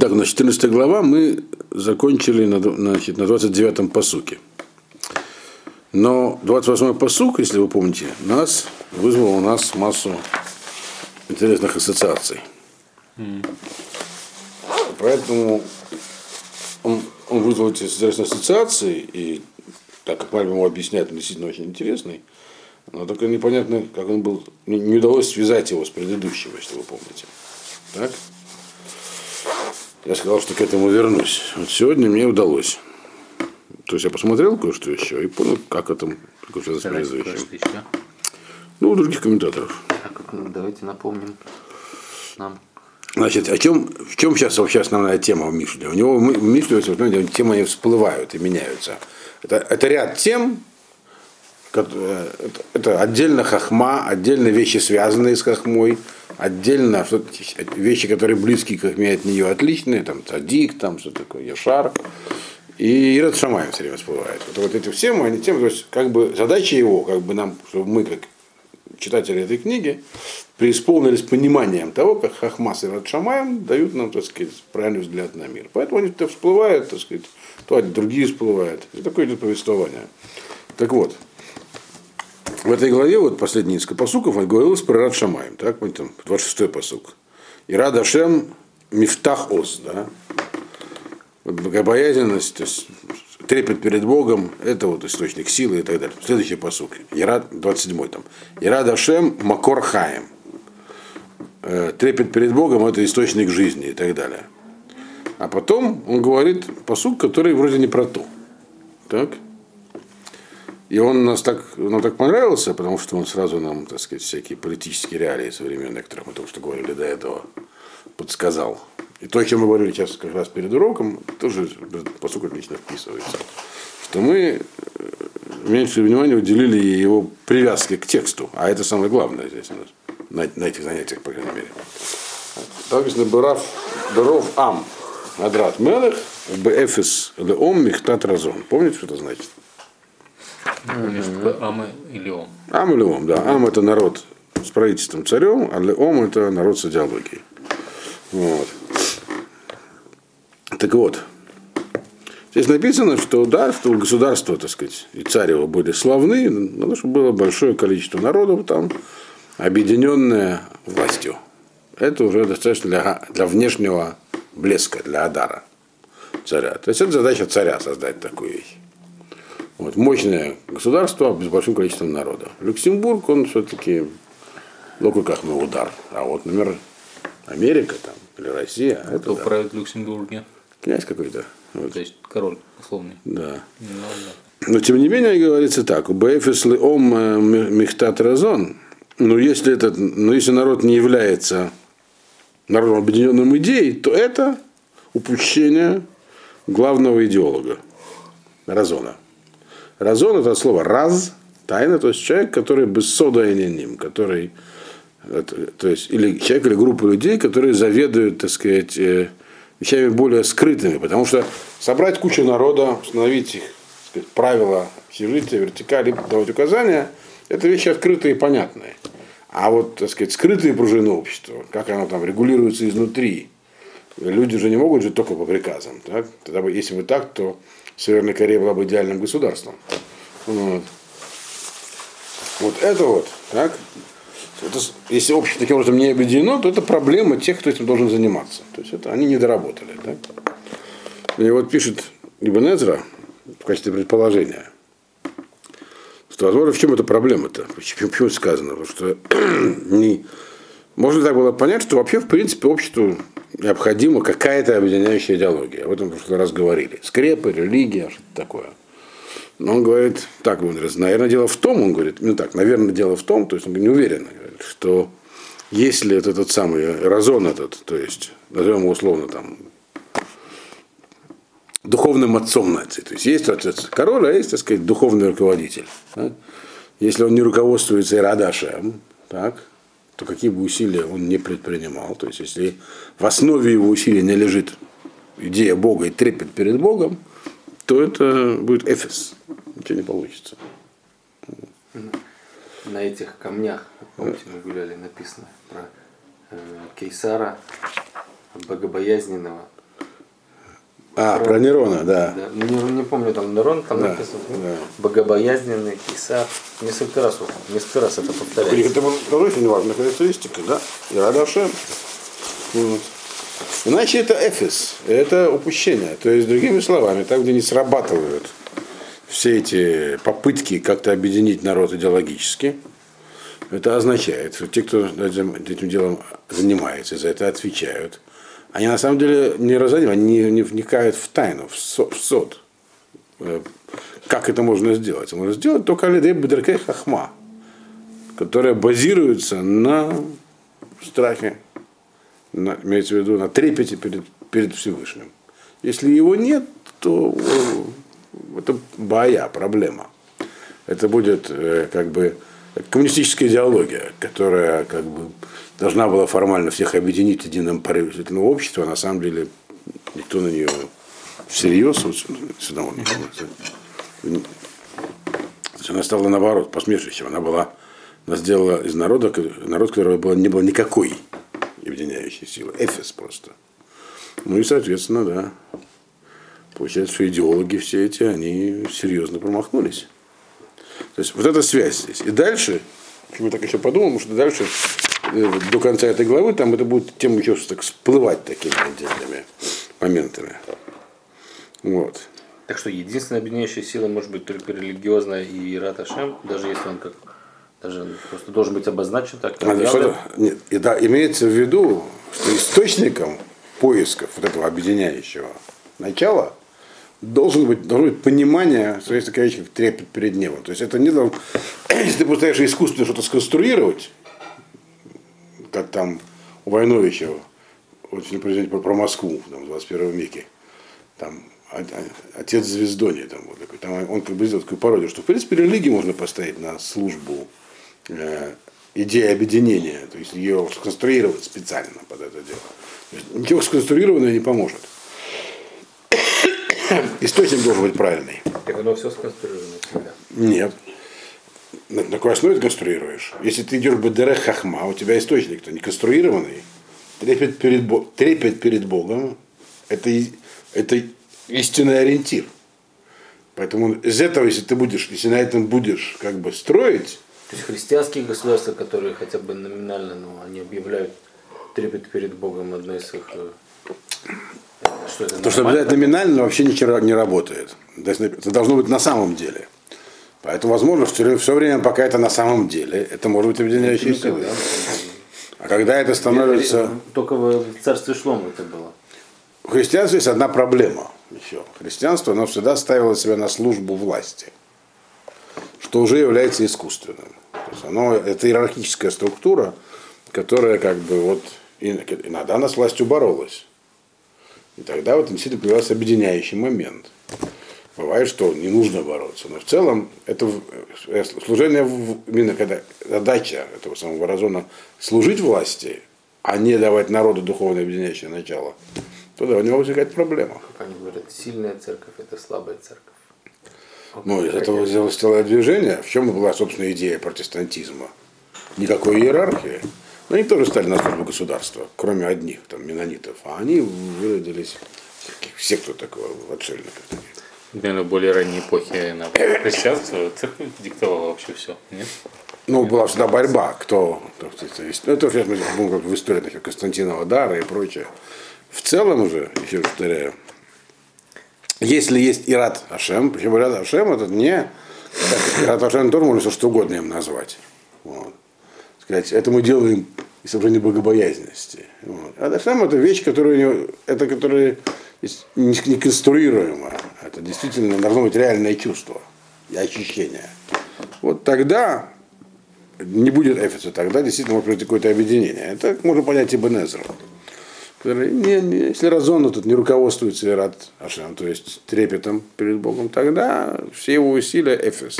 Так, на 14 глава мы закончили на, значит, на 29-м посуке. Но 28-й посук, если вы помните, нас вызвал у нас массу интересных ассоциаций. Mm. Поэтому он, он вызвал эти интересные ассоциации, и так как Мальбим ему объясняет, он действительно очень интересный. Но только непонятно, как он был. Не, не удалось связать его с предыдущим, если вы помните. Так? Я сказал, что к этому вернусь. Вот сегодня мне удалось. То есть я посмотрел кое-что еще и понял, как это с предыдущим. Ну, у других комментаторов. Так, ну, давайте напомним нам. Значит, о чем, в чем сейчас вообще основная тема в Мишле? У него в Мишле, вот, темы они всплывают и меняются. Это, это ряд тем, это, это отдельно хахма, отдельно вещи, связанные с хахмой, отдельно что вещи, которые близкие к хахме от нее отличные, там цадик, там что такое, яшар. И Ирод Шамаем все время всплывает. Вот, вот эти все мы, они тем, то есть, как бы задача его, как бы нам, чтобы мы, как читатели этой книги, преисполнились пониманием того, как Хахмас и Ирод Шамаем дают нам, так сказать, правильный взгляд на мир. Поэтому они то всплывают, так сказать, то другие всплывают. И такое идет повествование. Так вот, в этой главе, вот последний несколько посуков, он говорилось про Рад Шамаем, так, вот там, 26-й посук. И Рад Ашем Мифтах Оз, да, вот богобоязненность, то есть трепет перед Богом, это вот источник силы и так далее. Следующий посук, Ярад, 27 там. Ярад Ашем Макор Хаем. Э, трепет перед Богом это источник жизни и так далее. А потом он говорит посук, который вроде не про то. Так? И он нас так, нам так понравился, потому что он сразу нам, так сказать, всякие политические реалии современные, о которых мы только что говорили до этого, подсказал. И то, о чем мы говорили сейчас как раз перед уроком, тоже поскольку отлично вписывается. Что мы э, меньше внимания уделили его привязке к тексту, а это самое главное здесь у нас, на, на этих занятиях, по крайней мере. Там написано Барав, Баров Ам, Адрат Мелех, Бефис Леом Михтат Разон. Помните, что это значит? Ам или Ом. Ам или Ом, да. Ам это народ с правительством царем, а Леом это народ с идеологией. Вот. Так вот, здесь написано, что да, что государство, так сказать, и царь его были славны, но что было большое количество народов там, объединенное властью. Это уже достаточно для, для внешнего блеска, для Адара царя. То есть это задача царя создать такую вещь. Вот, мощное государство с большим количеством народа. Люксембург, он все-таки, ну, как мы удар. А вот, например, Америка там, или Россия. Кто это, правит в Люксембурге? Князь какой-то. Вот. То есть король условный. Да. Ну, да. Но тем не менее говорится так, у Бефесли ом э, мехтат разон, но если, этот, но если народ не является народом объединенным идеей, то это упущение главного идеолога, Разона. Разон это слово раз, тайна, то есть человек, который без сода и ним, который то есть, или человек, или группа людей, которые заведуют, так сказать, э, вещами более скрытыми. Потому что собрать кучу народа, установить их сказать, правила общежития, вертикали, давать указания, это вещи открытые и понятные. А вот, так сказать, скрытые пружины общества, как оно там регулируется изнутри, люди же не могут жить только по приказам. Так? Тогда если бы так, то Северная Корея была бы идеальным государством. Вот, вот это вот, так, это, если общество таким образом не объединено, то это проблема тех, кто этим должен заниматься. То есть это они не доработали. Да? И вот пишет Ибн в качестве предположения, что возможно, в чем эта проблема-то? Почему, почему сказано? Потому что не, можно так было понять, что вообще, в принципе, обществу необходима какая-то объединяющая идеология. Об этом в прошлый раз говорили. Скрепы, религия, что-то такое. Но он говорит, так, он говорит, наверное, дело в том, он говорит, ну так, наверное, дело в том, то есть он не уверен, что если это этот самый разон этот, то есть, назовем его условно там, духовным отцом нации, то есть есть отец король, а есть, так сказать, духовный руководитель. Да? Если он не руководствуется Ирадашем, так, то какие бы усилия он не предпринимал, то есть если в основе его усилий не лежит идея Бога и трепет перед Богом, то это будет эфес. Ничего не получится. На этих камнях, помните, мы гуляли, написано про э, Кейсара, богобоязненного, А, про Нерона, да. Да, не, не помню, там Нерон, там Да, написано да. богобоязненный, Кесар. Несколько раз, несколько раз это повторяется. Это тоже очень важная характеристика, да? И Радашем. Вот. Иначе это эфис, это упущение. То есть, другими словами, там, где не срабатывают все эти попытки как-то объединить народ идеологически, это означает, что те, кто этим, этим делом занимается, за это отвечают, они на самом деле не разоним, они не, не вникают в тайну, в, со- в сод. Э, Как это можно сделать? Можно сделать только Алидей Бедрекей Хахма, которая базируется на страхе, на, имеется в виду на трепете перед, перед Всевышним. Если его нет, то это боя, проблема. Это будет э, как бы коммунистическая идеология, которая как бы должна была формально всех объединить в едином порыве светлого общества, а на самом деле никто на нее всерьез вот, сюда есть она стала наоборот посмешищем. Она была, она сделала из народа народ, которого было, не было никакой объединяющей силы. Эфес просто. Ну и, соответственно, да. Получается, что идеологи все эти, они серьезно промахнулись. То есть вот эта связь здесь. И дальше, мы так еще подумал, что дальше э, до конца этой главы там это будет тема еще так всплывать такими отдельными моментами. Вот. Так что единственная объединяющая сила может быть только религиозная и Ират Ашем, даже если он как даже просто должен быть обозначен так. как явно. что-то- нет, и да, имеется в виду, что источником поисков вот этого объединяющего начала должен быть, должно быть понимание, что есть такая вещь, как трепет перед небом. То есть это не должно, если ты пытаешься искусственно что-то сконструировать, как там у Войновича, очень произведение про, про Москву там, в 21 веке, там отец звездони, там, вот такой, там он как бы сделал такую пародию, что в принципе религию можно поставить на службу э, идеи объединения, то есть ее сконструировать специально под это дело. Ничего сконструированного не поможет. Источник должен быть правильный. Так оно все сконструировано всегда. Нет. На, на какой основе ты конструируешь? Если ты идешь в БДР Хахма, у тебя источник-то не конструированный, трепет перед, Бо- трепет перед Богом, это, это истинный ориентир. Поэтому из этого, если ты будешь, если на этом будешь как бы строить, То есть христианские государства, которые хотя бы номинально, но они объявляют трепет перед Богом одной из их... Что это? то, что обязательно номинально вообще ничего не работает. То есть Это должно быть на самом деле. Поэтому, возможно, все, все время, пока это на самом деле, это может быть объединяющей силой. Никогда. А когда это становится... Только в царстве Шлома это было. У христианства есть одна проблема еще. Христианство, оно всегда ставило себя на службу власти, что уже является искусственным. То есть оно, это иерархическая структура, которая как бы вот иногда она с властью боролась. И тогда вот действительно появился объединяющий момент. Бывает, что не нужно бороться, но в целом это э, служение, именно когда задача этого самого Разона служить власти, а не давать народу духовное объединяющее начало, то да, у него возникает проблема. Как они говорят, сильная церковь это слабая церковь. Ну, из этого сделалось целое движение. В чем была, собственно, идея протестантизма? Никакой иерархии. Но они тоже стали на службу государства, кроме одних, там, менонитов. А они выродились, все, кто такого, отшельников. таких. Наверное, в более ранней эпохе на христианство церковь диктовала вообще все, нет? Ну, была всегда борьба, кто, кто- кто- то есть, ну, это сейчас мы будем как в истории таких Константинова Дара и прочее. В целом уже, еще раз повторяю, если есть Ират Ашем, причем Ират Ашем это не, Ират Ашем тоже можно все что угодно им назвать. Сказать, это мы делаем из соображения богобоязненности. Вот. А Ашем это вещь, которая, это которая не не конструируемая. Это действительно должно быть реальное чувство и ощущение. Вот тогда не будет эфиса, тогда действительно может произойти какое-то объединение. Это можно понять Эзра. Который, не, не, если разумно тут не руководствуется Ират Ашем, то есть трепетом перед Богом, тогда все его усилия эфис.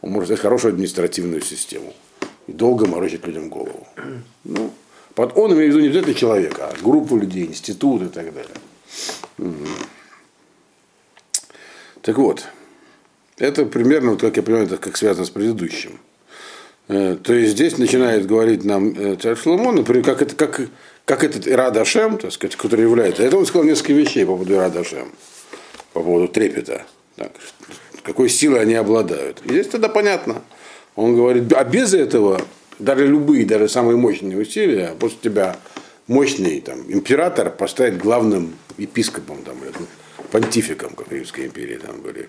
Он может создать хорошую административную систему и долго морочить людям голову. Ну, под он имею в виду не обязательно человека, а группу людей, институт и так далее. Мгм. Так вот, это примерно, вот как я понимаю, это как связано с предыдущим. Э, То есть здесь начинает говорить нам э, царь Шломо, например, как, это, как, как этот Ирад Ашем, так сказать, который является. Это он сказал несколько вещей по поводу Ирад Ашем, по поводу трепета. Так, какой силой они обладают. И здесь тогда понятно. Он говорит, а без этого даже любые, даже самые мощные усилия, после тебя мощный там, император поставить главным епископом там, или понтификом, как в Римской империи там были.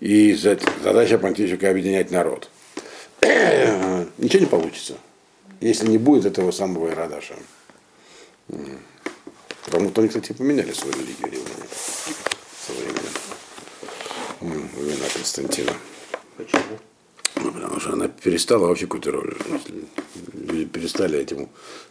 И задача понтифика объединять народ. Ничего не получится, если не будет этого самого Ирадаша. Потому-то они, кстати, поменяли свою религию со временем. Времена Константина. Почему? Ну, потому что она перестала вообще какую-то роль. Люди перестали этим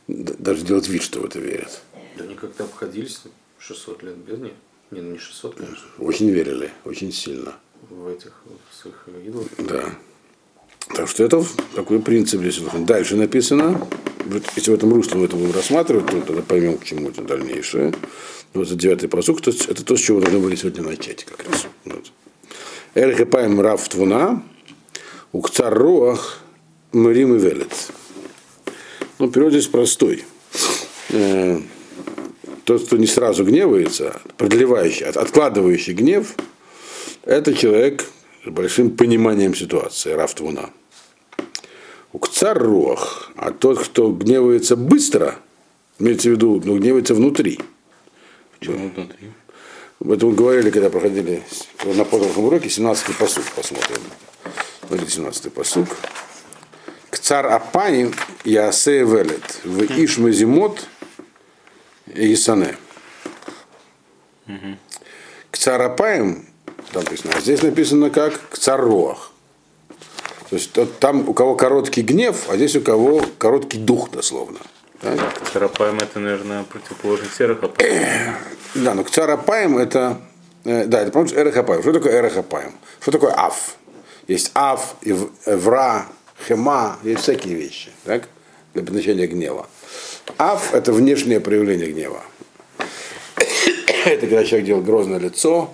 даже делать вид, что в это верят. Да они как-то обходились 600 лет без них. Не, ну не 600, конечно. Очень верили, очень сильно. В этих в своих идолах. Да. Так что это такой принцип здесь. Дальше написано, если в этом русле мы это будем рассматривать, то тогда поймем, к чему это дальнейшее. 29-й посук, то, это то, с чего мы должны были сегодня начать как раз. Вот. Эрхепаем Рав Твуна, Укцар Руах, Марим и Велет. Ну, перевод здесь простой. Э, тот, кто не сразу гневается, продлевающий, откладывающий гнев, это человек с большим пониманием ситуации, Раф Твуна. Укцар Руах, а тот, кто гневается быстро, имеется в виду, ну, гневается внутри. Почему внутри? Об этом говорили, когда проходили на прошлом уроке, 17-й посуд посмотрим. Смотрите, 17-й посуд. Кцар Апани Ясе Велет в Ишмазимот Исане. Кцар Апаем, там написано, а здесь написано как Кцар Руах. То есть там у кого короткий гнев, а здесь у кого короткий дух, дословно. Так? Царапаем это, наверное, противоположность серых Да, но Кцарапаем это, э, да, это, по-моему, Эрехапаем. Что такое Эрехапаем? Что такое Аф? Есть Аф, Эвра, Хема, есть всякие вещи, так? Для подначения гнева. Аф – это внешнее проявление гнева. это когда человек делает грозное лицо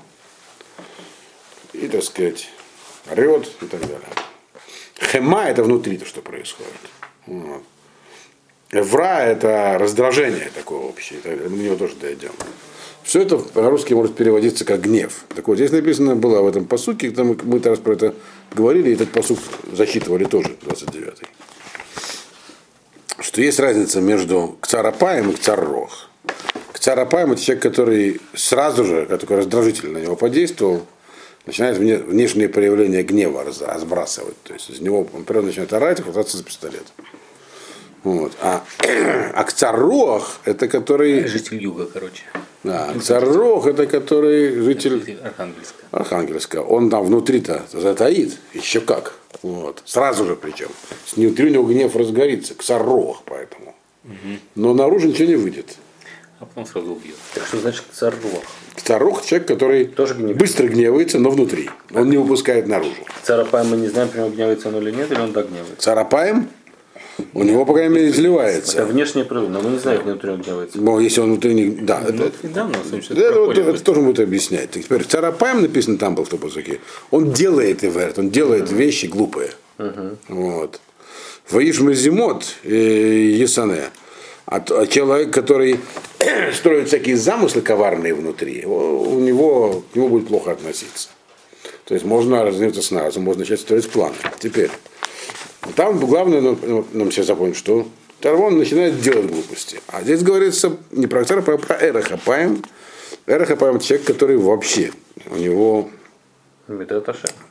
и, так сказать, орет и так далее. Хема – это внутри то, что происходит. Вот. Эвра – это раздражение такое общее. Мы до него тоже дойдем. Все это по-русски может переводиться как гнев. Так вот, здесь написано было в этом посуке, мы, мы раз про это говорили, и этот посук засчитывали тоже, 29-й. Что есть разница между Кцарапаем и Кцаррох. Кцарапаем это человек, который сразу же, как только раздражитель на него подействовал, начинает внешние проявления гнева разбрасывать. То есть из него он прямо начинает орать и хвататься за пистолет. Вот. А Акцарох это который. Житель юга, короче. Да, Акцарох это который житель Архангельска. Архангельска. Он там внутри-то затаит, еще как. Вот. Сразу же причем. Внутри у него гнев разгорится. Кцарох поэтому. Угу. Но наружу ничего не выйдет. А потом сразу убьет. Так что значит Царрох? Царрох человек, который Тоже гнев. быстро гневается, но внутри. Он не выпускает наружу. Царапаем мы не знаем, прямо гневается он или нет, или он так гневается. Царапаем у него, по крайней мере, изливается. Это внешнее проявление, но мы не знаем, как внутри он гневается. Но если он внутри не... Да, ну, это, в смысле, это, вот, это тоже будет объяснять. Теперь Царапаем написано там был в Топозаке. Он делает иверт, он делает вещи глупые. Вот. Ваиш Мазимот Есане. А, т- а человек, который строит всякие замыслы коварные внутри, у него, к нему будет плохо относиться. То есть можно разниться сразу, можно начать строить планы. Теперь, там главное ну, нам сейчас запомнить, что Тарвон начинает делать глупости. А здесь говорится не про Цара, а про Эрахапаем. Эрахапаем человек, который вообще, у него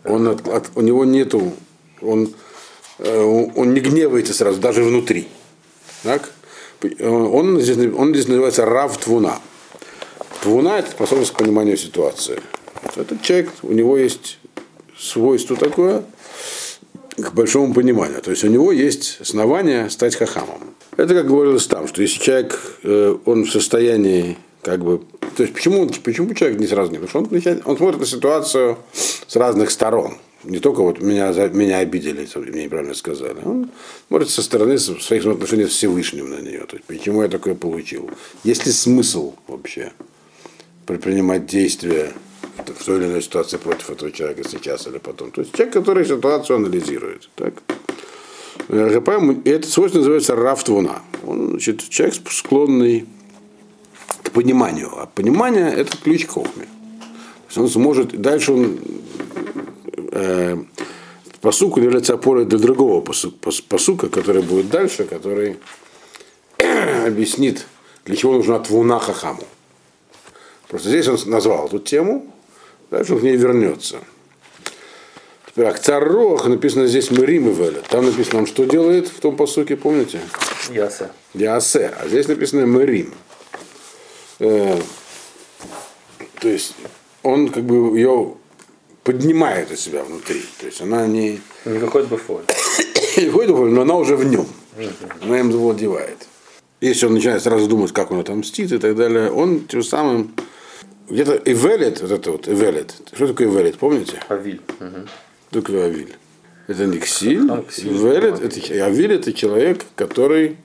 он от- от- у него нету, он, э, он не гневается сразу, даже внутри. Так? Он здесь, он здесь называется Рав Твуна. Твуна это способность к пониманию ситуации. Этот человек, у него есть свойство такое к большому пониманию. То есть у него есть основания стать хахамом. Это как говорилось там, что если человек, э, он в состоянии как бы... То есть почему, почему человек не сразу не... Потому что он, он смотрит на ситуацию с разных сторон. Не только вот меня, меня обидели, мне неправильно сказали. Он смотрит со стороны своих отношений с Всевышним на нее. То есть почему я такое получил. Есть ли смысл вообще предпринимать действия в той или иной ситуации против этого человека сейчас или потом. То есть человек, который ситуацию анализирует. Так? Это свойство называется рафтвуна. Он, значит, человек склонный к пониманию. А понимание – это ключ к хохме. Он сможет, дальше он э, посуку является опорой для другого посука, который будет дальше, который объяснит, для чего нужна твуна хахаму. Просто здесь он назвал эту тему, дальше он к ней вернется. Теперь Акцаррох написано здесь Мэрим и Там написано, он что делает в том посуке, помните? Ясе. Ясе. А здесь написано Мэрим. Э, то есть он как бы ее поднимает из себя внутри. То есть она не... Не выходит в фоль. не выходит в фоль, но она уже в нем. Она им его одевает. Если он начинает сразу думать, как он отомстит и так далее, он тем самым где-то Эвелет, вот это вот Эвелет. Что такое Эвелет, помните? Авиль. Угу. Что такое Авиль? Это не Ксиль. Эвелет, это, Авиль это человек, который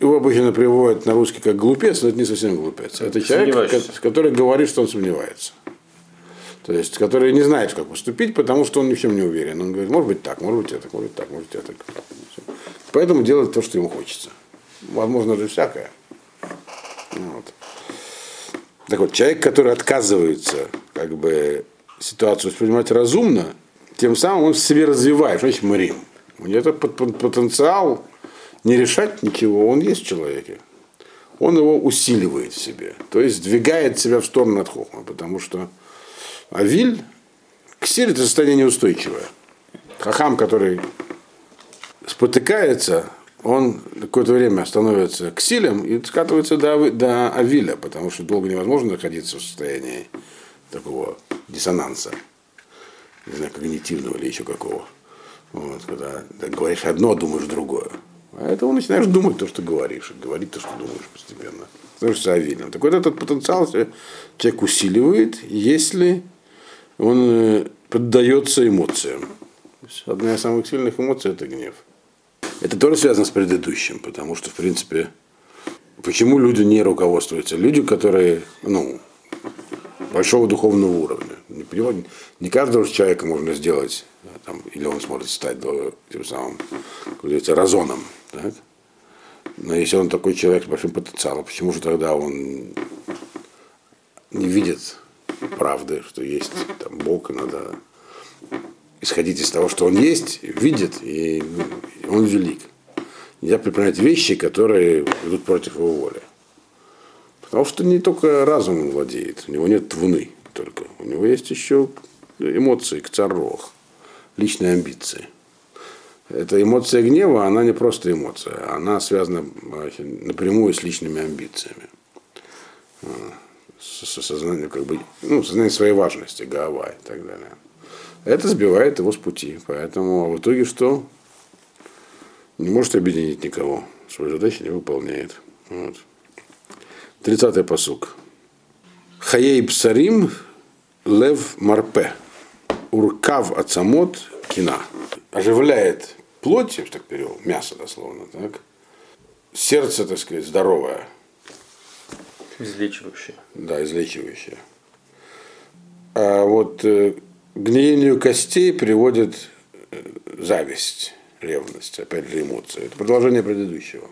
его обычно приводят на русский как глупец, но это не совсем глупец. Это человек, который говорит, что он сомневается. То есть, который не знает, как поступить, потому что он ни в чем не уверен. Он говорит, может быть так, может быть это, может быть так, может быть это. Поэтому делает то, что ему хочется. Возможно, же всякое. Вот. Так вот, человек, который отказывается как бы ситуацию воспринимать разумно, тем самым он в себе развивает, значит, Марим. У него это потенциал не решать ничего, он есть в человеке. Он его усиливает в себе, то есть двигает себя в сторону от хохма, потому что Авиль, ксиль это состояние неустойчивое. Хахам, который спотыкается, он какое-то время становится ксилем и скатывается до, до авиля, потому что долго невозможно находиться в состоянии такого диссонанса, не знаю, когнитивного или еще какого. Вот, когда ты говоришь одно, а думаешь другое. Поэтому начинаешь думать то, что говоришь, говорить то, что думаешь постепенно. Становишься авилем. Так вот этот потенциал человек усиливает, если он э, поддается эмоциям. Одна из самых сильных эмоций – это гнев. Это тоже связано с предыдущим, потому что, в принципе, почему люди не руководствуются? Люди, которые, ну, большого духовного уровня. Не, не каждого человека можно сделать, там, или он сможет стать тем самым, как говорится, разоном. Так? Но если он такой человек с большим потенциалом, почему же тогда он не видит правды, что есть там Бог, и надо исходить из того, что он есть, видит, и он велик. Нельзя предпринимать вещи, которые идут против его воли. Потому что не только разум владеет, у него нет твуны только. У него есть еще эмоции, кцаррох, личные амбиции. Эта эмоция гнева, она не просто эмоция, она связана напрямую с личными амбициями сознание, как бы, ну, сознание своей важности, голова и так далее. Это сбивает его с пути. Поэтому в итоге что? Не может объединить никого. Свою задачу не выполняет. Вот. 30-й посук. Хаей псарим лев марпе. Уркав ацамот кина. Оживляет плоть, я так перевел, мясо дословно, так? Сердце, так сказать, здоровое. Излечивающее. Да, излечивающее. А вот э, гниению костей приводит э, зависть, ревность, опять же эмоции. Это продолжение предыдущего.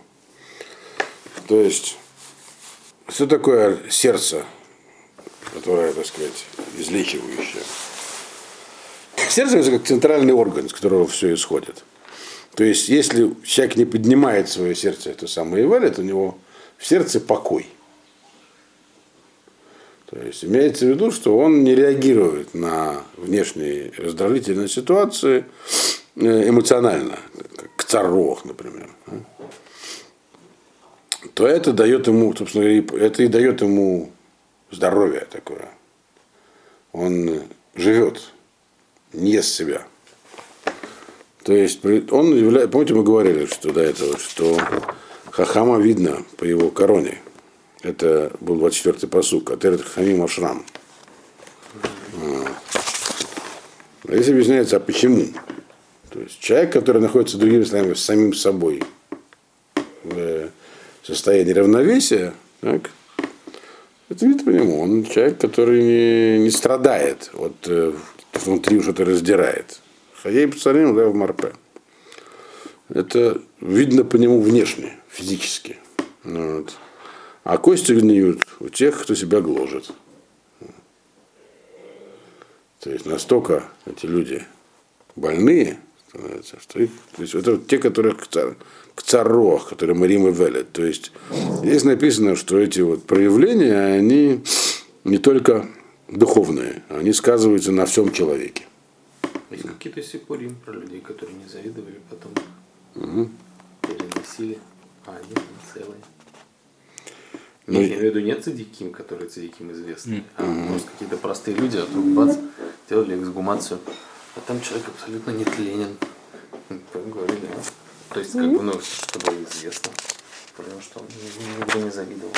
То есть, что такое сердце, которое, так сказать, излечивающее? Сердце это как центральный орган, с которого все исходит. То есть, если человек не поднимает свое сердце, это самое валит, у него в сердце покой – то есть имеется в виду, что он не реагирует на внешние раздражительные ситуации э, эмоционально, как царрох, например. То это дает ему, собственно говоря, это и дает ему здоровье такое. Он живет, не ест себя. То есть он является, помните, мы говорили, что до этого, что Хахама видно по его короне, это был 24-й посук. Атерет Хамим Ашрам. А здесь объясняется, а почему? То есть человек, который находится, другими словами, с самим собой в состоянии равновесия, так, это видно по нему. Он человек, который не, не страдает от э, внутри что-то раздирает. Хаей Псарим Лев Марпе. Это видно по нему внешне, физически. Вот. А кости гниют у тех, кто себя гложет. То есть настолько эти люди больные становятся, что их, то есть это вот те, которые к, цар, к царох, которые Марим и Велет. То есть здесь написано, что эти вот проявления, они не только духовные, они сказываются на всем человеке. Есть какие-то сипурим про людей, которые не завидовали, потом Угу. переносили, а они целые. Ну, Нет, я имею в виду не цадиким, которые цадиким известны, а просто какие-то простые люди, а вдруг бац, делали эксгумацию, а там человек абсолютно нетленен. Так говорили? То есть, как бы, ну, что было известно. Потому что он ни- нигде не завидовал.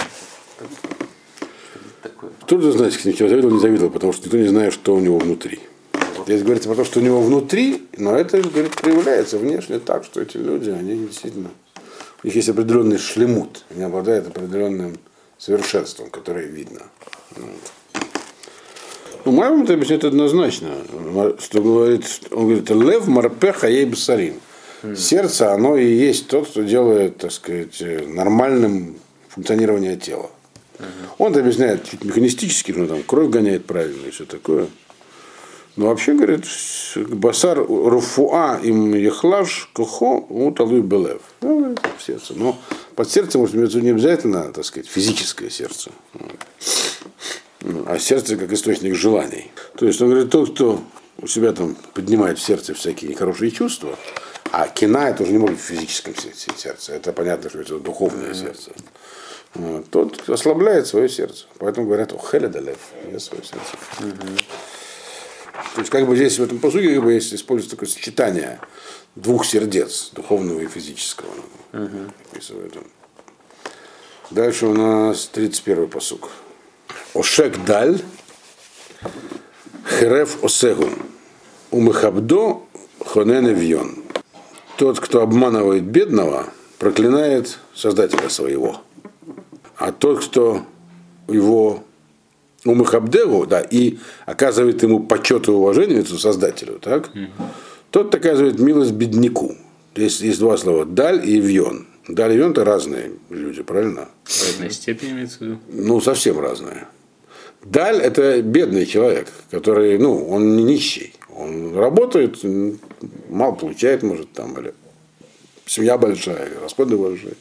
Такое. Кто же знает, что никто завидовал, не завидовал, потому что никто не знает, что у него внутри. Здесь говорится про то, что у него внутри, но это говорит, проявляется внешне так, что эти люди, они действительно, у них есть определенный шлемут, они обладают определенным совершенством, которое видно. Вот. Ну, Маймон это объясняет однозначно, что говорит, он говорит, лев марпе хаей бсарим. Сердце, оно и есть тот, кто делает, так сказать, э, нормальным функционирование тела. Он это объясняет чуть механистически, ну там кровь гоняет правильно и все такое. Но вообще, говорит, басар руфуа им ехлаш кохо уталуй белев. Ну, сердце. Но под сердцем может виду не обязательно, так сказать, физическое сердце. Ну, А сердце как источник желаний. То есть он говорит, тот, кто у себя там поднимает в сердце всякие нехорошие чувства, а кина это уже не может быть в физическом се- се- сердце. Это понятно, что это духовное сердце. Вот. Тот ослабляет свое сердце. Поэтому говорят, о хеледалев, я свое сердце. То есть как бы здесь в этом посуге как бы есть используется такое сочетание двух сердец, духовного и физического. Он. Дальше у нас 31 посук. Ошек даль, осегу, умехабдо хонене вьон. Тот, кто обманывает бедного, проклинает Создателя своего. А тот, кто его умахабдегу, да, и оказывает ему почет и уважение, этому Создателю, так, тот оказывает милость бедняку. Здесь есть два слова даль и вьон. Даль и вьон это разные люди, правильно? Разной степени имеется в виду. Ну, совсем разные. Даль – это бедный человек, который, ну, он не нищий. Он работает, мало получает, может, там, или семья большая, или расходы большие.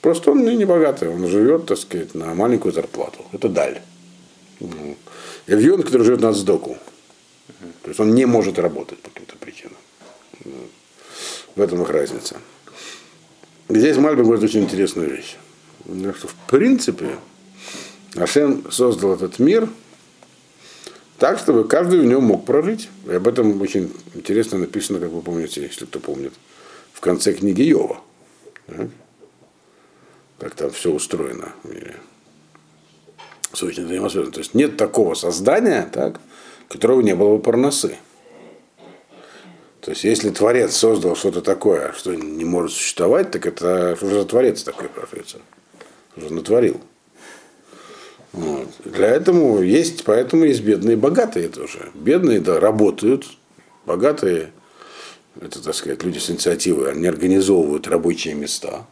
Просто он не богатый, он живет, так сказать, на маленькую зарплату. Это даль. Ну, И Эвьон, который живет на сдоку. То есть он не может работать по каким-то причинам. В этом их разница. Здесь Мальбин говорит очень интересную вещь. Что в принципе Ашем создал этот мир так, чтобы каждый в нем мог прожить. И об этом очень интересно написано, как вы помните, если кто помнит, в конце книги Йова. Как там все устроено в мире. Все очень взаимосвязано. То есть нет такого создания, так, которого не было бы парносы. То есть, если Творец создал что-то такое, что не может существовать, так это что же Творец такой профессор? Что же натворил? Вот. Для этого есть, поэтому есть бедные и богатые тоже. Бедные, да, работают, богатые, это, так сказать, люди с инициативой, они организовывают рабочие места.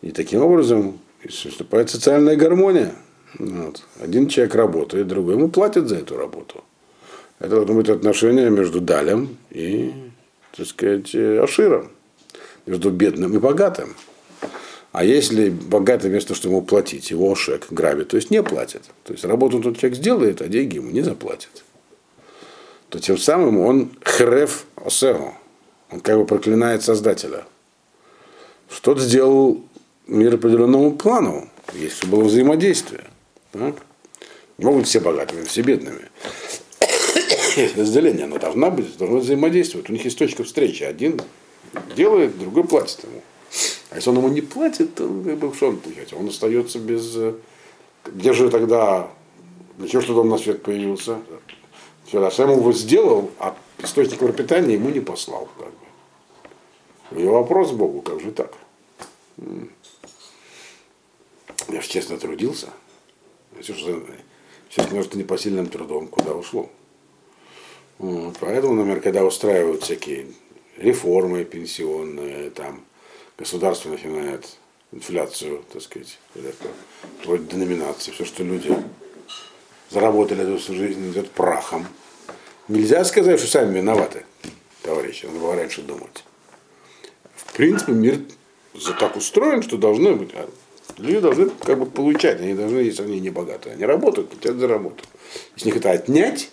И таким образом наступает социальная гармония. Вот. Один человек работает, другой ему платят за эту работу. Это должно быть отношение между Далем и, так сказать, Аширом. Между бедным и богатым. А если богатый вместо того, чтобы ему платить, его Ошек грабит, то есть не платит. То есть работу тот человек сделает, а деньги ему не заплатит. То тем самым он хрев осего. Он как бы проклинает Создателя. Что-то сделал мир определенному плану. Есть было взаимодействие. Так? Не могут все богатыми, все бедными. Разделение, оно должна быть, должно взаимодействовать. У них есть точка встречи. Один делает, другой платит ему. А если он ему не платит, то как бы, что он получает? Он остается без... э, Где же тогда... Для чего что-то он на свет появился? Все, сам его сделал, а источник пропитания ему не послал. Как бы. И вопрос Богу, как же так? Я же честно трудился. Все, что, все, что непосильным трудом, куда ушло. Вот, поэтому, например, когда устраивают всякие реформы пенсионные, там государство начинает инфляцию, так сказать, вроде деноминации, все, что люди заработали всю жизнь, идет прахом. Нельзя сказать, что сами виноваты, товарищи, надо было раньше думать. В принципе, мир так устроен, что должны быть. Люди должны как бы получать, они должны, если они не богатые. Они работают, хотят заработать. Если них это отнять,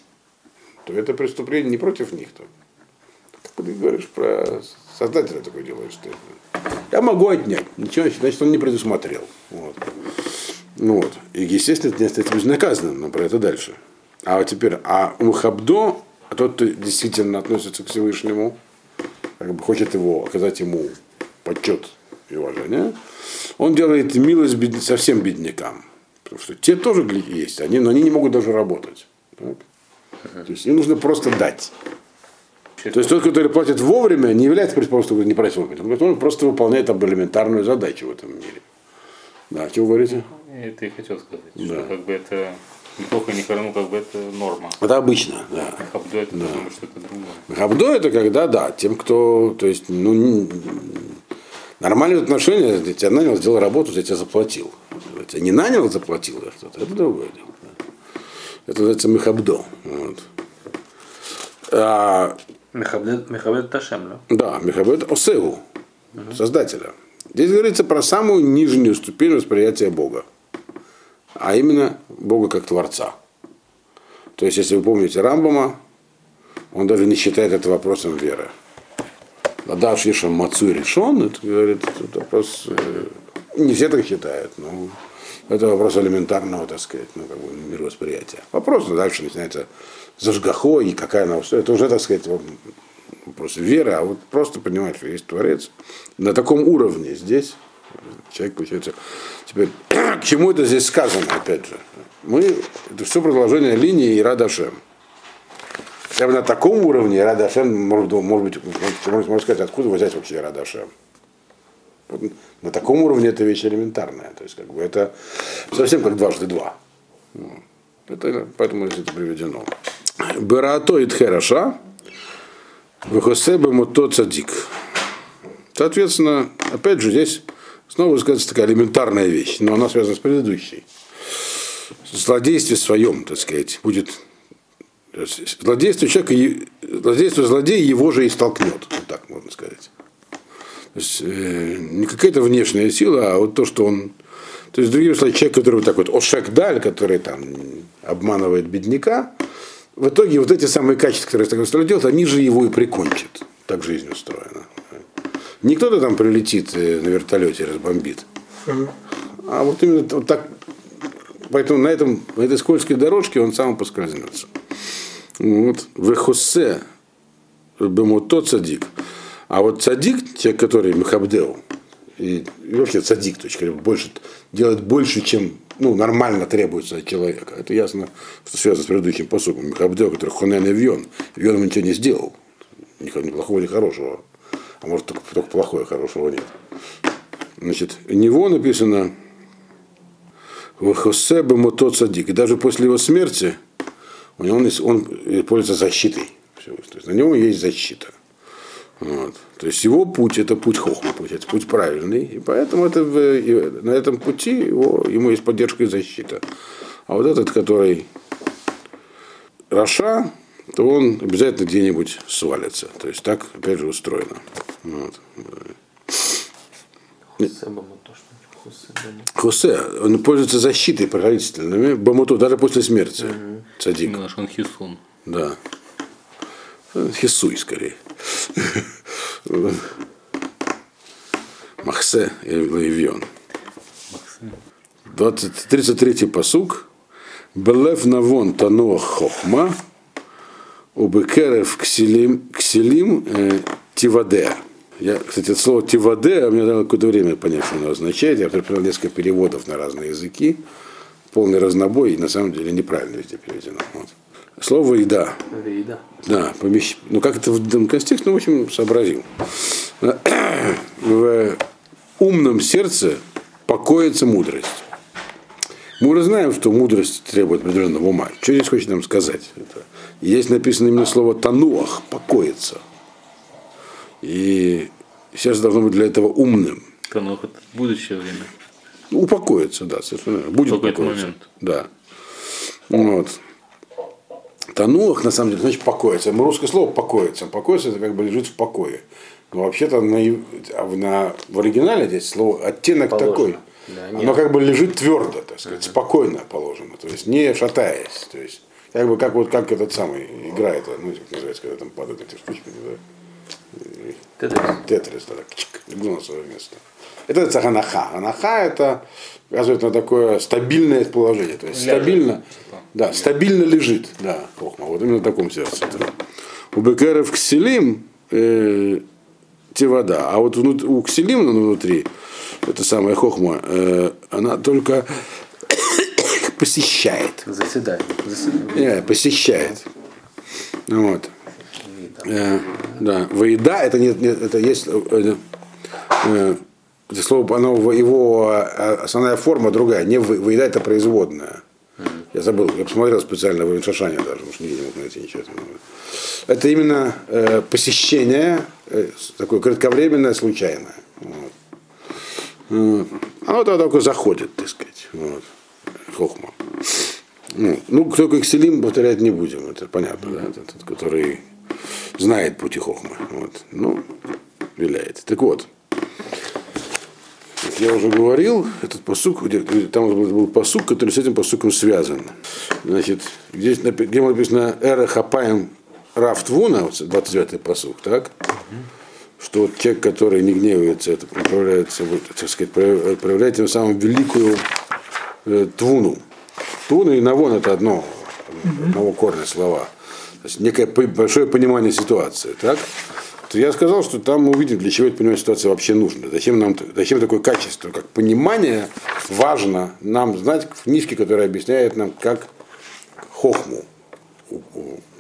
то это преступление не против них. То. Ты говоришь про создателя такое делаешь. Ты. Я могу отнять. Ничего, значит, он не предусмотрел. Вот. Ну вот. И, естественно, это не остается безнаказанным, но про это дальше. А вот теперь, а Мухабдо, а тот, кто действительно относится к Всевышнему, как бы хочет его, оказать ему почет и уважение, он делает милость бед... совсем беднякам. Потому что те тоже есть, они, но они не могут даже работать. Так? То есть им нужно просто дать. То есть тот, который платит вовремя, не является предположением, что не платит вовремя. Он просто выполняет элементарную задачу в этом мире. Да, что вы говорите? Это и хотел сказать, Да. что как бы это неплохо, не ну, как бы это норма. Это обычно, да. Хабдо это должно быть что-то другое. Хабдо это когда, да, тем, кто, то есть, ну, нормальные отношения, я тебя нанял, сделал работу, я тебя заплатил. Я тебя не нанял, заплатил я что-то, это другое дело. Это называется мехабдо. Вот. А, Мехабед Ташем, да? да, мехабдо это осеу, создателя. Здесь говорится про самую нижнюю ступень восприятия Бога. А именно Бога как Творца. То есть, если вы помните Рамбама, он даже не считает это вопросом веры. Ладаш Ешам Мацу решен, это говорит, это вопрос, э, не все так считают, но это вопрос элементарного, так сказать, ну, как бы, мировосприятия. Вопрос ну, дальше начинается зажгахой, и какая она, это уже, так сказать, вопрос веры, а вот просто понимать, что есть Творец. На таком уровне здесь человек получается. Теперь, к чему это здесь сказано, опять же? Мы, это все продолжение линии и Бы на таком уровне Радашем, может, может быть, можно сказать, откуда взять вообще Радашем. На таком уровне это вещь элементарная. То есть, как бы это совсем как дважды два. Это, поэтому здесь это приведено. Берато и Тхераша, Вехосебе Мото Цадик. Соответственно, опять же, здесь снова сказать такая элементарная вещь, но она связана с предыдущей. Злодействие своем, так сказать, будет злодейство человека, злодейство злодея его же и столкнет, вот так можно сказать. То есть э, не какая-то внешняя сила, а вот то, что он. То есть, другими словами, человек, который вот так вот Ошек Даль, который там обманывает бедняка, в итоге вот эти самые качества, которые так устроил делает, они же его и прикончат. Так жизнь устроена. Не кто-то там прилетит э, на вертолете и разбомбит. А вот именно вот так. Поэтому на, этом, на этой скользкой дорожке он сам поскользнется. Вот. Вехосе бемото цадик. А вот цадик, те, которые Мехабдеу, и, и вообще цадик, есть больше, делает больше, чем ну, нормально требуется от человека. Это ясно, что связано с предыдущим посуком. Мехабдеу, который хонен и вьон. Вьон ему ничего не сделал. Ни, ни плохого, ни хорошего. А может только, только плохое, хорошего нет. Значит, у него написано Вахосе Бемото Цадик. И даже после его смерти у него он, он пользуется защитой. То есть на него есть защита. Вот. То есть его путь это путь хохма, получается, путь правильный. И поэтому это, и на этом пути его, ему есть поддержка и защита. А вот этот, который Раша, то он обязательно где-нибудь свалится. То есть так, опять же, устроено. Вот. Хосе, он пользуется защитой правительственными, Бамуту, даже после смерти. Цадик. Именно что он хисун. Да. Хисуй скорее. Махсе. 20, 33-й посук. Белев навон тануа хохма, убекерев кселим, кселим э, тивадеа. Я, кстати, это слово тивадеа, мне надо какое-то время понять, что оно означает. Я прочитал несколько переводов на разные языки. Полный разнобой, и на самом деле неправильно везде переведено. Вот. Слово еда. Вейда. Да, помещ... ну как это в этом контексте, ну, в общем, сообразил. В умном сердце покоится мудрость. Мы уже знаем, что мудрость требует определенного ума. Что здесь хочет нам сказать? Это, здесь написано именно слово тануах, покоиться. И сейчас должно быть для этого умным. Танух это будущее время. Упокоиться, да, совершенно верно. Будет какой-то упокоиться. момент. Да. Вот. Тануах, на самом деле, значит покоиться. Мы русское слово покоиться. Покоиться это как бы лежит в покое. Но вообще-то на, на, в оригинале здесь слово оттенок Положено. такой. Да, Оно нет. как бы лежит твердо, так сказать, спокойно положено. То есть не шатаясь. То есть как бы как вот как этот самый играет, ну, как называется, когда там падают эти штучки, да? Тетрис. Тетрис, да, на свое место. Это называется ханаха. Ханаха это указывает на такое стабильное положение. То есть Ляжет. стабильно, да, стабильно лежит. Да, хохма. Вот именно в таком сердце. У бекеров кселим э, те вода, а вот у кселим ну, внутри, это самая хохма, э, она только посещает. Заседает. Заседает. Не, посещает. Ну Вот. Э, да. Воеда это не, не- это есть э, э, это слово, оно его э, основная форма другая. Не воеда это производная. Я забыл, я посмотрел специально в Шашане даже, потому что не мог найти ничего. Это именно э, посещение, э, такое кратковременное, случайное. Вот. Вот. Оно тогда только заходит, так сказать. Вот. Хохма. Ну, ну, кто как Селим повторять не будем, это понятно, да, тот, который знает пути Хохмы. Вот. Ну, виляет. Так вот, как я уже говорил, этот посук, там был, посук, который с этим посуком связан. Значит, здесь где написано Эра Хапаем Рафтвуна, вот 29-й посук, так? Что вот человек, который не гневается, это проявляется, вот, так сказать, прояв- проявляет тем самым великую э, твуну. Твуна и навон это одно, одного корня слова. Есть некое большое понимание ситуации. Так? То я сказал, что там мы увидим, для чего это понимание ситуации вообще нужно. Зачем нам зачем такое качество, как понимание важно нам знать в книжке, которая объясняет нам, как хохму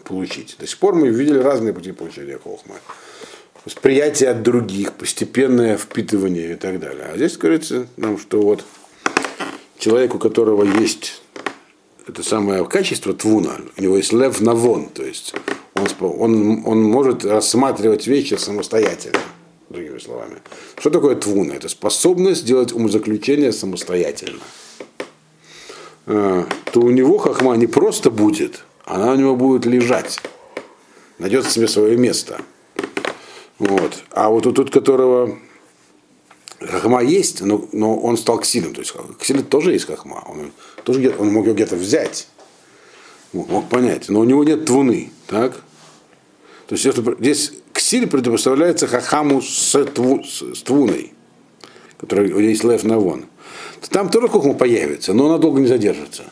получить. До сих пор мы видели разные пути получения хохмы. Восприятие от других, постепенное впитывание и так далее. А здесь говорится нам, что вот человек, у которого есть это самое качество твуна, у него есть лев навон, то есть он, он, он может рассматривать вещи самостоятельно, другими словами. Что такое твуна? Это способность делать умозаключение самостоятельно. А, То у него хахма не просто будет, она у него будет лежать, найдет себе свое место. Вот. А вот у тот, которого Хахма есть, но, но он стал ксилем. То есть ксиль тоже есть хахма. Он, тоже он мог ее где-то взять. Мог, мог понять. Но у него нет твуны. Так? То есть это, здесь ксиль предпоставляется хахаму с, тву- с, с твуной, который есть лев навон. Там тоже хохма появится, но она долго не задержится.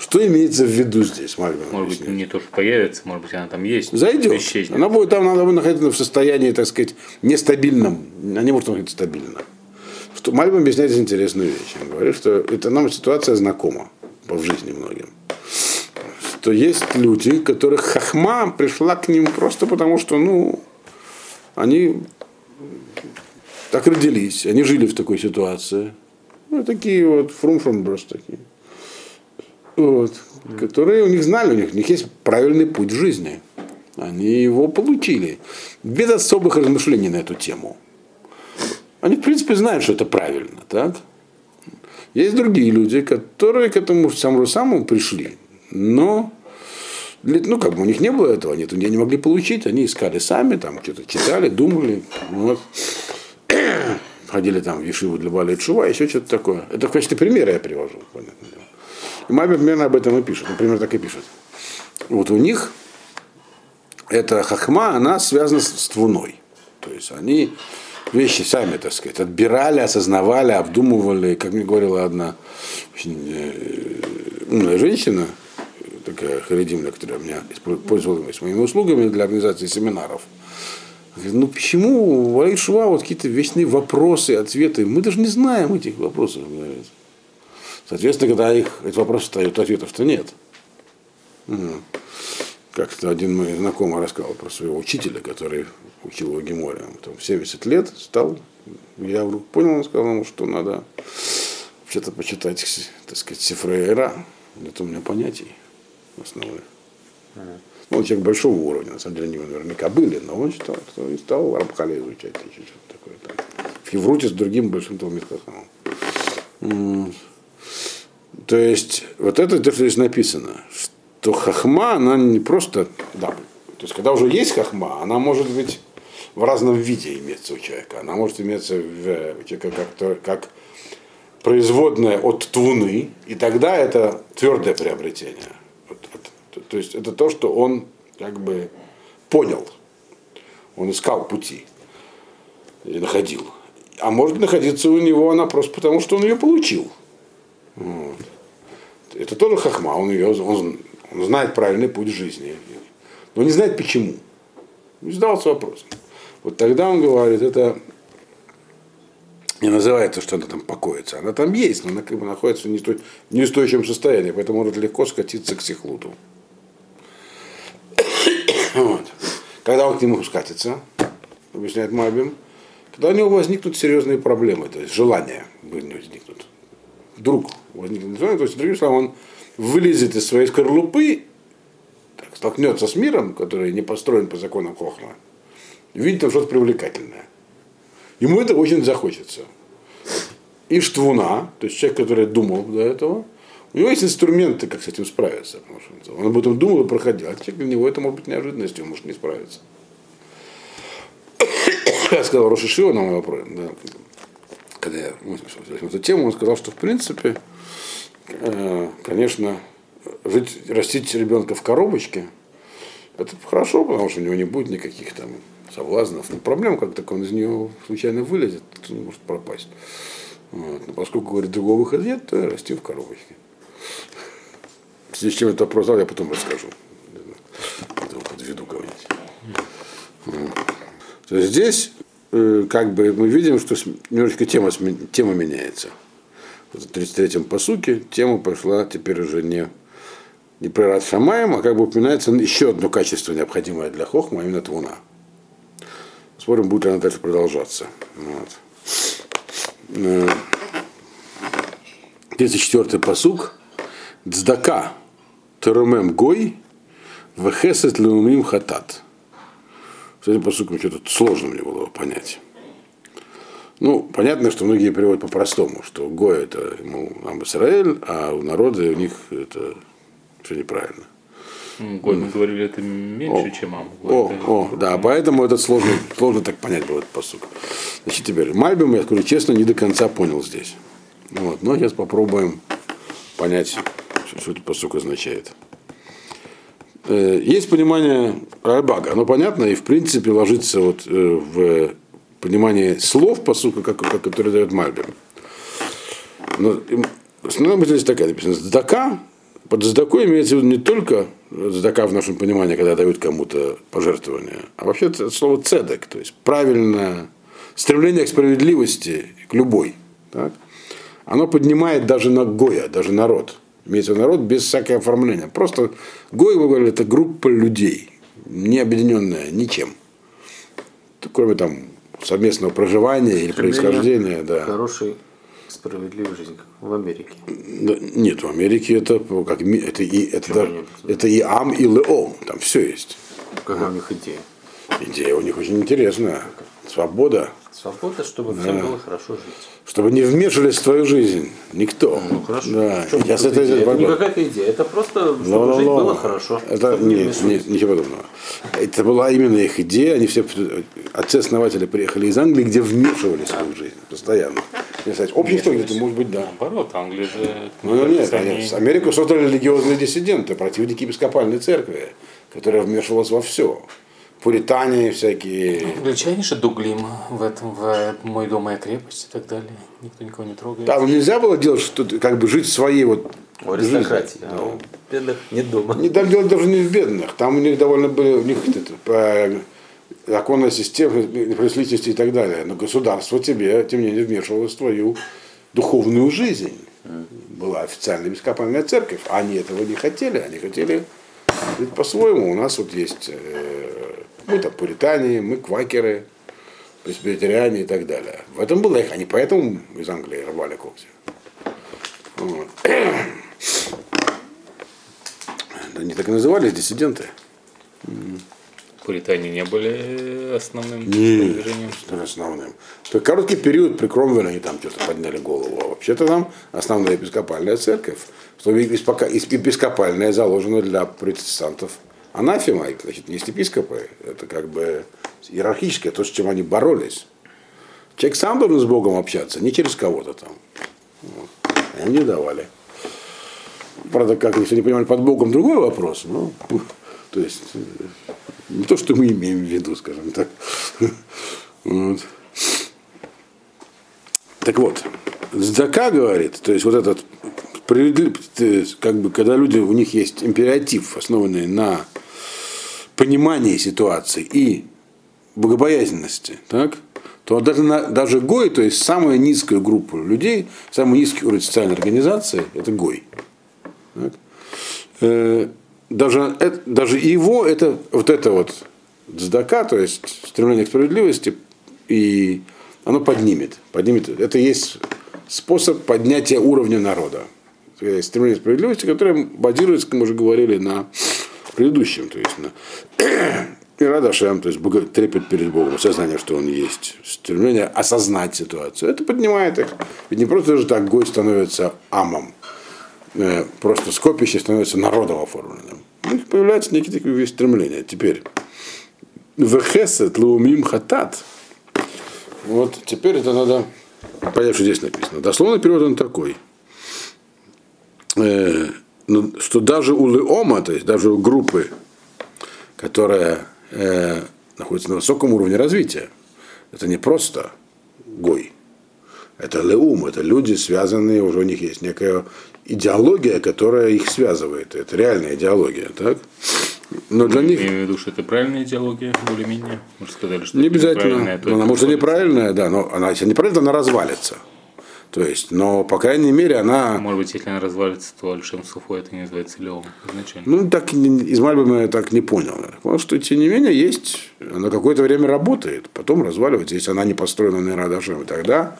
Что имеется в виду здесь, Мальбин? Может быть, объясняет? не то, что появится, может быть, она там есть. Зайдет. исчезнет. Она будет там, надо будет находиться в состоянии, так сказать, нестабильном. Она не может находиться стабильно. Что объясняет здесь интересную вещь. Он говорит, что это нам ситуация знакома в жизни многим. Что есть люди, которых хахма пришла к ним просто потому, что, ну, они так родились, они жили в такой ситуации. Ну, такие вот фрум-фрум просто такие. Вот. Которые у них знали, у них, у них есть правильный путь в жизни. Они его получили. Без особых размышлений на эту тему. Они, в принципе, знают, что это правильно, так? Есть другие люди, которые к этому самому самому пришли. Но ну, как бы у них не было этого, они это не могли получить, они искали сами, там что-то читали, думали. Вот ходили там в Ешиву для Бали Чува, еще что-то такое. Это в качестве примера я привожу. понятное дело. И Мальбим примерно об этом и пишет. Например, так и пишет. Вот у них эта хахма, она связана с, твуной. То есть они вещи сами, так сказать, отбирали, осознавали, обдумывали. Как мне говорила одна очень э, умная женщина, такая харидимная, которая меня пользовалась моими услугами для организации семинаров. Говорит, ну почему у Валей Шува вот какие-то вечные вопросы, ответы? Мы даже не знаем этих вопросов, говорит. Соответственно, когда их, эти вопросы встают, ответов-то нет. Мгм. Как-то один мой знакомый рассказал про своего учителя, который учил его Геморе. Там в 70 лет стал, я вдруг понял, он сказал ему, что надо что-то почитать, так сказать, Сифрейра. Это у меня понятий основных. Ну, он человек большого уровня, на самом деле, они наверняка были, но он считал, что и стал Рабхали изучать что-то такое. Там. В Евруте с другим большим Талмитхахамом. То есть, вот это то, что здесь написано, что хахма, она не просто, да, то есть, когда уже есть хахма, она может быть в разном виде имеется у человека. Она может иметься в, у человека как, как производная от твуны, и тогда это твердое приобретение. Вот, вот, то есть это то, что он как бы понял. Он искал пути и находил. А может находиться у него она просто потому, что он ее получил. Вот. Это тоже хахма, он, ее, он, он знает правильный путь жизни, но не знает почему. Не задался вопросом. Вот тогда он говорит, это не называется, что она там покоится. Она там есть, но она как бы находится в неустойчивом состоянии, поэтому может легко скатиться к сихлуту. вот. Когда он к нему скатится, объясняет Мабим, тогда у него возникнут серьезные проблемы, то есть желания возникнут. Вдруг возникнет желание, то есть, другим словом, он вылезет из своей скорлупы, так, столкнется с миром, который не построен по законам Хохма, видит там что-то привлекательное. Ему это очень захочется. И штвуна, то есть человек, который думал до этого, у него есть инструменты, как с этим справиться. Что он об этом думал и проходил. А человек для него это может быть неожиданностью, он может не справиться. Я сказал Роша Шива на мой вопрос, да, когда я возьму эту тему, он сказал, что в принципе, э, конечно, жить, растить ребенка в коробочке, это хорошо, потому что у него не будет никаких там соблазнов. Но проблема, как так он из нее случайно вылезет, он может пропасть. Вот. Но поскольку, говорит, другого выхода нет, то расти в коробочке. В с чем это вопрос я потом расскажу. Подведу говорить. То здесь как бы мы видим, что немножечко тема, тема меняется. В 33-м посуке тема пошла теперь уже не, не про Рад Шамаем, а как бы упоминается еще одно качество, необходимое для Хохма, а именно Твуна. Смотрим, будет ли она дальше продолжаться. Вот. 34-й посук. Цдака Терумем Гой Вехесет Леумим Хатат. С этим посуком что-то сложно мне было понять. Ну, понятно, что многие переводят по-простому, что Гой это ему Ам Исраэль, а у народа у них это все неправильно. Гой, мы говорили, это меньше, о, чем Ам. О, это... о, да, поэтому это сложно, сложно так понять был этот посук. Значит, теперь, Мальбим, я скажу честно, не до конца понял здесь. Вот, но сейчас попробуем понять, что этот посук означает. Э, есть понимание Райбага, оно понятно и в принципе ложится вот э, в понимание слов посука, как, как, который дает Мальбим. Но основная мысль здесь такая написана. Сдака под задакой имеется в виду не только задака в нашем понимании, когда дают кому-то пожертвование, а вообще это слово цедек, то есть правильное стремление к справедливости, к любой. Так? Оно поднимает даже на Гоя, даже народ. Имеется в виду народ без всякого оформления. Просто Гой, мы говорили, это группа людей, не объединенная ничем. Кроме там совместного проживания или происхождения. Да. Хороший справедливая жизнь в Америке. Нет, в Америке это как это и это, да, это и ам и леом, там все есть. Какая у них идея? Идея у них очень интересная. Свобода. Свобода, чтобы да. всем было хорошо жить. Чтобы не вмешивались в твою жизнь. Никто. Ну хорошо. Да. Сейчас это, идея? это не какая-то идея. Это просто, чтобы но, но, жить но. было хорошо. Это нет, нет, ничего подобного. Это была именно их идея. Они все отцы-основатели приехали из Англии, где вмешивались в свою жизнь постоянно. Сказать, общество где-то может быть, да. Наоборот, Англия же... Ну нет, они... Америку создали религиозные диссиденты, противники епископальной церкви, которая вмешивалась во все пуритане всякие. Англичане же Дуглим в этом, в «Мой дом, моя крепость» и так далее. Никто никого не трогает. Там нельзя было делать, что как бы жить своей вот у аристократии. А у бедных нет дома. Не там дело даже не в бедных. Там у них довольно были, у них это, по законная система производительности и так далее. Но государство тебе, тем не менее, вмешивалось в твою духовную жизнь. Была официальная бескопальная церковь. Они этого не хотели. Они хотели по-своему. У нас вот есть э, мы там пуритане, мы квакеры, пресбитериане и так далее. В этом было их, они поэтому из Англии рвали когти. Они так и назывались, диссиденты. Пуритане не были основным Нет, движением. что основным. Короткий период при Кромвеле они там что-то подняли голову. А вообще-то там основная епископальная церковь. Что епископа- епископальная заложена для протестантов. Анафема, значит, есть епископы. Это как бы иерархическое, то, с чем они боролись. Человек сам должен с Богом общаться, не через кого-то там. Вот. Они не давали. Правда, как если не понимали под Богом, другой вопрос. Ну, то есть, не то, что мы имеем в виду, скажем так. Вот. Так вот, Здака говорит, то есть вот этот как бы, когда люди, у них есть императив, основанный на понимании ситуации и богобоязненности, так, то даже, на, даже Гой, то есть самая низкая группа людей, самый низкий уровень социальной организации, это Гой. Так. Э, даже, это, даже его, это, вот это вот дздака, то есть стремление к справедливости, и оно поднимет. поднимет. Это есть способ поднятия уровня народа. Стремление к справедливости, которое базируется, как мы уже говорили, на предыдущем, то есть на и Радашем, то есть трепет перед Богом, сознание, что он есть, стремление осознать ситуацию. Это поднимает их. Ведь не просто же так Гой становится амом, э, просто скопище становится народом оформленным. У них появляются некие такие стремления. Теперь, вехесет лаумим хатат. Вот теперь это надо понять, что здесь написано. Дословный перевод он такой. Ну, что даже у Леома, то есть даже у группы, которая э, находится на высоком уровне развития, это не просто гой. Это леум, это люди, связанные, уже у них есть некая идеология, которая их связывает. Это реальная идеология, так? Но для них Я имею в виду, что это правильная идеология, более-менее. Мы же сказали, что не обязательно. неправильная, то она может и неправильная, да, но она, если неправильная, она развалится. То есть, но, по крайней мере, она Может быть, если она развалится, то Альшем Суфо это не называется Леом изначально. Ну, так из Мальбома я так не понял. Потому что, тем не менее, есть, она какое-то время работает, потом разваливается, если она не построена на Радашем. И тогда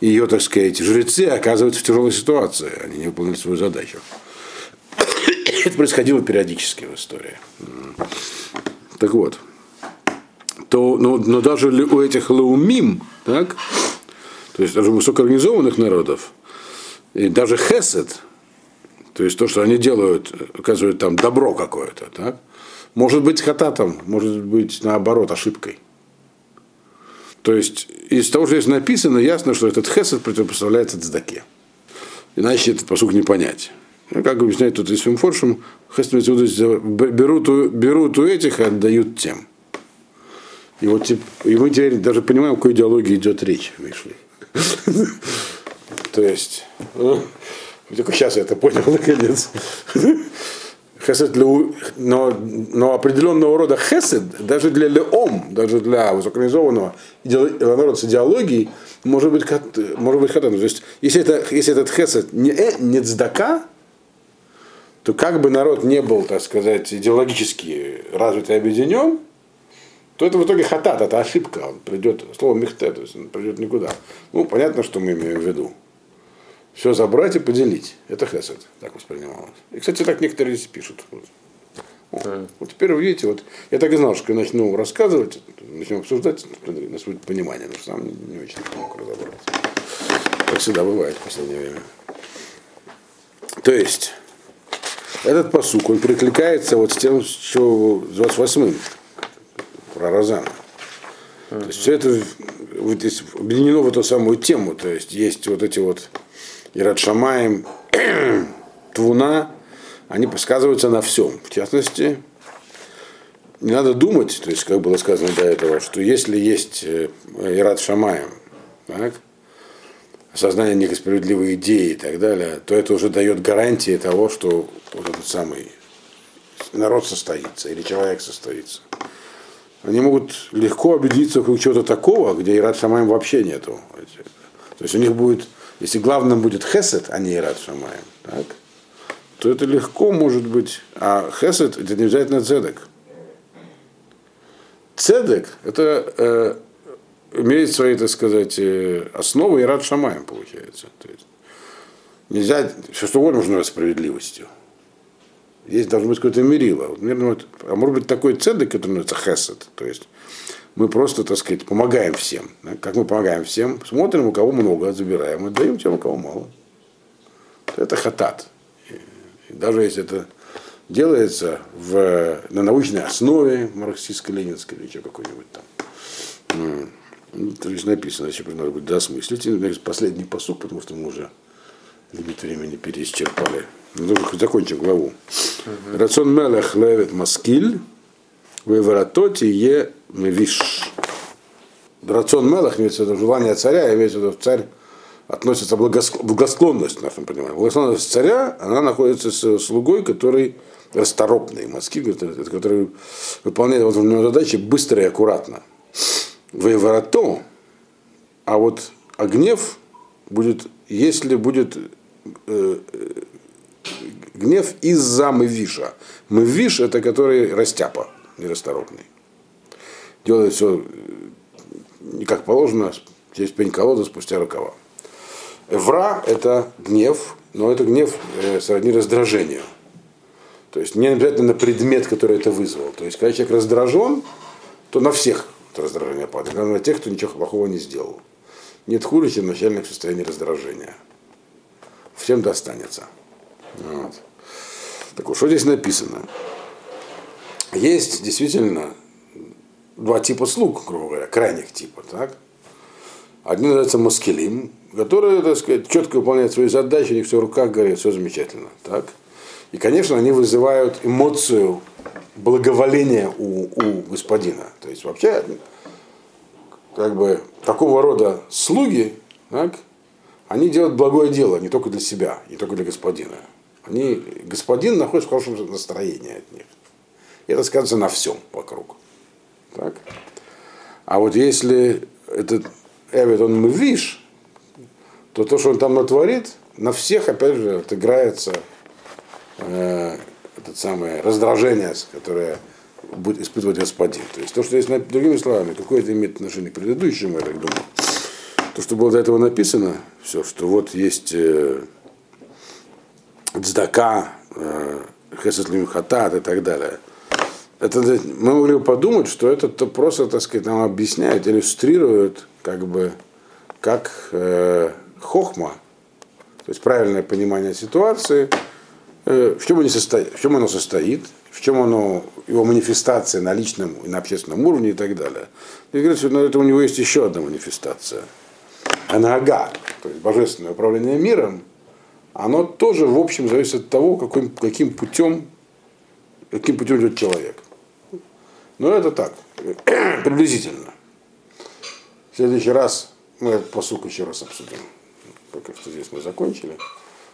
ее, так сказать, жрецы оказываются в тяжелой ситуации, они не выполнили свою задачу. Это происходило периодически в истории. Так вот, то, но, но даже у этих лаумим, так, то есть даже высокоорганизованных народов, и даже хесед, то есть то, что они делают, оказывает там добро какое-то, так? Может быть хататом, может быть наоборот ошибкой. То есть из того, что здесь написано, ясно, что этот хесед противопоставляется цдаке. Иначе этот посук не понять. Ну, как объясняет тут из Форшем, хесед берут, берут у этих и отдают тем. И вот и мы теперь даже понимаем, о какой идеологии идет речь, Мишли. То есть, ну, только сейчас я это понял, наконец. Хесед для, но, но определенного рода хесед, даже для леом, даже для высокоорганизованного народа с идеологией, может быть, хат- может быть хатан. То есть, если, это, если этот хесед не, э, не цдака, то как бы народ не был, так сказать, идеологически развит и объединен, то это в итоге хатат, это ошибка. Он придет, слово мехте, то есть он придет никуда. Ну, понятно, что мы имеем в виду. Все забрать и поделить. Это хесед, так воспринималось. И, кстати, так некоторые здесь пишут. Вот. Вот теперь вы видите, вот я так и знал, что когда начну рассказывать, начнем обсуждать, у нас будет понимание, но сам не очень мог разобраться. Как всегда бывает в последнее время. То есть, этот посук, он перекликается вот с тем, что с 28-м, про Розана. То есть все это вот здесь объединено в эту самую тему. То есть есть вот эти вот Ират Шамаем, Твуна, они сказываются на всем. В частности, не надо думать, то есть, как было сказано до этого, что если есть э, Ират Шамаем, так, осознание некой справедливой идеи и так далее, то это уже дает гарантии того, что вот этот самый народ состоится или человек состоится. Они могут легко объединиться вокруг чего-то такого, где Ират Шамаем вообще нету. То есть у них будет, если главным будет Хесед, а не Ират Шамаем, так, то это легко может быть. А Хесед это не обязательно Цедек. Цедек это э, имеет свои, так сказать, э, основы Ират Шамаем, получается. То есть, Нельзя, все что угодно нужно справедливостью. Здесь должно быть какое-то мерило. Вот, а может быть такой цедек, который называется хесед. То есть мы просто, так сказать, помогаем всем. Да? Как мы помогаем всем, смотрим, у кого много, забираем, и даем тем, у кого мало. Это хатат. И даже если это делается в, на научной основе марксистско-ленинской или еще какой-нибудь там. Ну, то есть написано, еще надо будет досмыслить. И последний посук, потому что мы уже лимит времени переисчерпали. Ну, закончим главу. Рацион мелех левит маскиль, выворототи е мевиш. Рацион мелех имеется в виду желание царя, имеется в виду царь относится благосклонность в нашем понимании. Благосклонность царя, она находится с слугой, который расторопный, мозги, который выполняет него задачи быстро и аккуратно. Воеворото, а вот а гнев будет, если будет э, гнев из-за мывиша. Мывиш это который растяпа, нерасторопный. Делает все не как положено, через пень колода спустя рукава. Вра – это гнев, но это гнев э, сродни раздражению. То есть не обязательно на предмет, который это вызвал. То есть, когда человек раздражен, то на всех это раздражение падает. Главное, на тех, кто ничего плохого не сделал. Нет хуже, чем начальное состояние раздражения. Всем достанется. Вот. Так вот, что здесь написано? Есть действительно два типа слуг, грубо говоря, крайних типа. Так? Один называется маскелим, которые, так сказать, четко выполняют свои задачи, у них все в руках горит, все замечательно. Так? И, конечно, они вызывают эмоцию благоволения у, у господина. То есть вообще, как бы, такого рода слуги, так, они делают благое дело не только для себя, не только для господина. Они, господин находится в хорошем настроении от них. И это сказывается на всем вокруг. Так? А вот если этот Эвид, он мывиш, то то, что он там натворит, на всех, опять же, отыграется э, это самое раздражение, которое будет испытывать господин. То есть то, что есть, другими словами, какое это имеет отношение к предыдущему, я так думаю. То, что было до этого написано, все, что вот есть э, дздака, э, хатат и так далее. Это, мы могли подумать, что это то просто, так сказать, нам объясняет, иллюстрирует, как бы, как э, хохма, то есть правильное понимание ситуации, э, в, чем они состоит, в чем оно состоит, в чем оно, его манифестация на личном и на общественном уровне и так далее. И говорит, что ну, это у него есть еще одна манифестация. Анага, то есть божественное управление миром, оно тоже, в общем, зависит от того, каким, каким путем каким путем идет человек. Но это так, приблизительно. В следующий раз мы этот посук еще раз обсудим. Пока что здесь мы закончили.